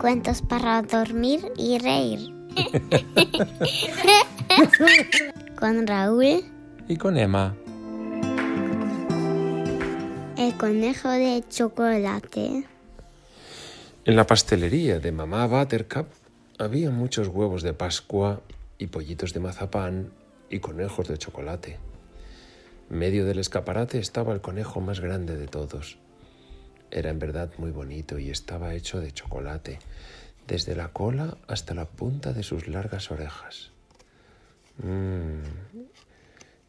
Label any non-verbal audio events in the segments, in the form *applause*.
Cuentos para dormir y reír. *laughs* con Raúl. Y con Emma. El conejo de chocolate. En la pastelería de mamá Buttercup había muchos huevos de Pascua y pollitos de mazapán y conejos de chocolate. En medio del escaparate estaba el conejo más grande de todos. Era en verdad muy bonito y estaba hecho de chocolate, desde la cola hasta la punta de sus largas orejas. Mm.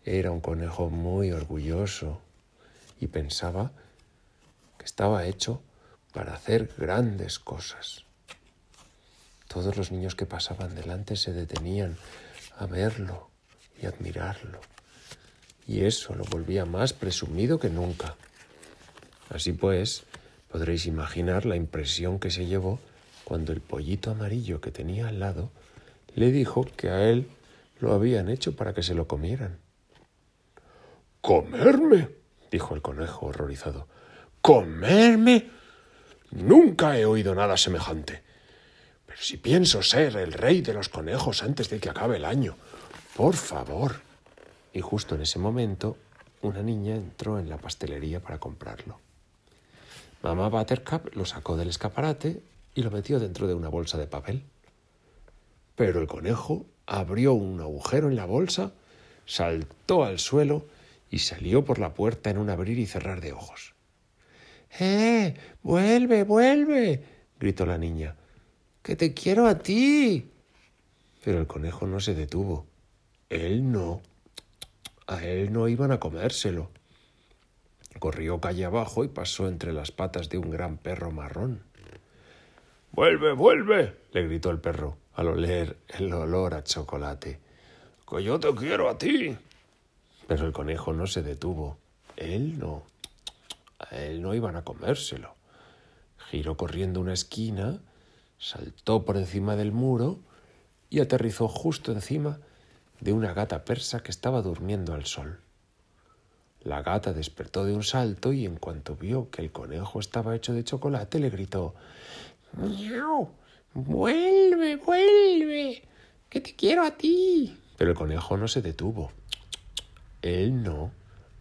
Era un conejo muy orgulloso y pensaba que estaba hecho para hacer grandes cosas. Todos los niños que pasaban delante se detenían a verlo y admirarlo, y eso lo volvía más presumido que nunca. Así pues, podréis imaginar la impresión que se llevó cuando el pollito amarillo que tenía al lado le dijo que a él lo habían hecho para que se lo comieran. ¿Comerme? dijo el conejo horrorizado. ¿Comerme? Nunca he oído nada semejante. Pero si pienso ser el rey de los conejos antes de que acabe el año, por favor. Y justo en ese momento, una niña entró en la pastelería para comprarlo. Mamá Buttercup lo sacó del escaparate y lo metió dentro de una bolsa de papel. Pero el conejo abrió un agujero en la bolsa, saltó al suelo y salió por la puerta en un abrir y cerrar de ojos. ¡Eh! ¡Vuelve, vuelve! gritó la niña. ¡Que te quiero a ti! Pero el conejo no se detuvo. Él no. A él no iban a comérselo. Corrió calle abajo y pasó entre las patas de un gran perro marrón. Vuelve, vuelve, le gritó el perro al oler el olor a chocolate. Que yo te quiero a ti. Pero el conejo no se detuvo. Él no. A él no iban a comérselo. Giró corriendo una esquina, saltó por encima del muro y aterrizó justo encima de una gata persa que estaba durmiendo al sol. La gata despertó de un salto y en cuanto vio que el conejo estaba hecho de chocolate le gritó ¡Miau! ¡Vuelve, vuelve! ¡Que te quiero a ti! Pero el conejo no se detuvo. Él no.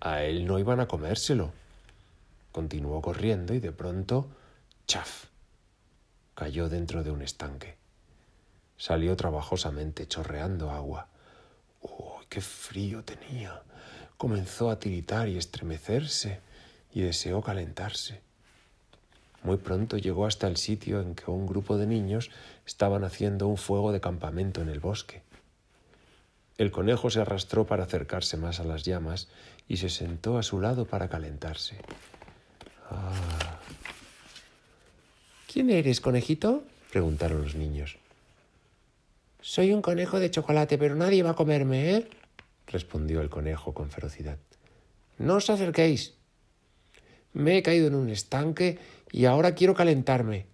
A él no iban a comérselo. Continuó corriendo y de pronto, ¡chaf! cayó dentro de un estanque. Salió trabajosamente chorreando agua. ¡Oh, qué frío tenía! Comenzó a tiritar y estremecerse y deseó calentarse. Muy pronto llegó hasta el sitio en que un grupo de niños estaban haciendo un fuego de campamento en el bosque. El conejo se arrastró para acercarse más a las llamas y se sentó a su lado para calentarse. Ah. ¿Quién eres, conejito? preguntaron los niños. Soy un conejo de chocolate, pero nadie va a comerme, ¿eh? Respondió el conejo con ferocidad. No os acerquéis. Me he caído en un estanque y ahora quiero calentarme.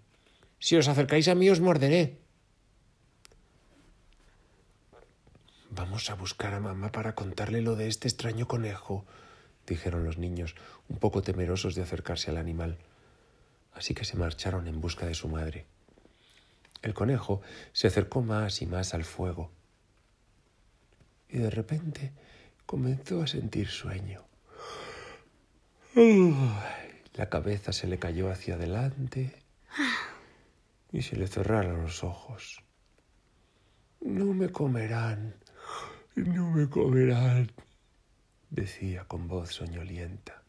Si os acercáis a mí os morderé. Vamos a buscar a mamá para contarle lo de este extraño conejo, dijeron los niños, un poco temerosos de acercarse al animal. Así que se marcharon en busca de su madre. El conejo se acercó más y más al fuego. Y de repente comenzó a sentir sueño. La cabeza se le cayó hacia adelante y se le cerraron los ojos. No me comerán, no me comerán, decía con voz soñolienta.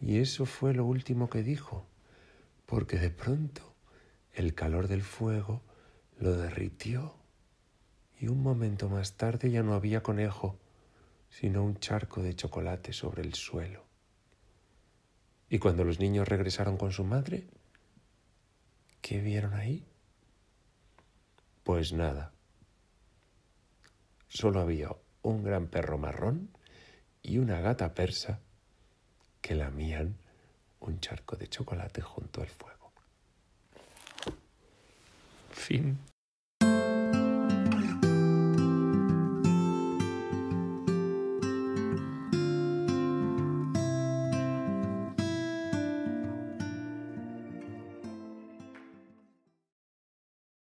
Y eso fue lo último que dijo, porque de pronto el calor del fuego lo derritió y un momento más tarde ya no había conejo, sino un charco de chocolate sobre el suelo. Y cuando los niños regresaron con su madre, ¿qué vieron ahí? Pues nada. Solo había un gran perro marrón y una gata persa que lamían un charco de chocolate junto al fuego. Fin.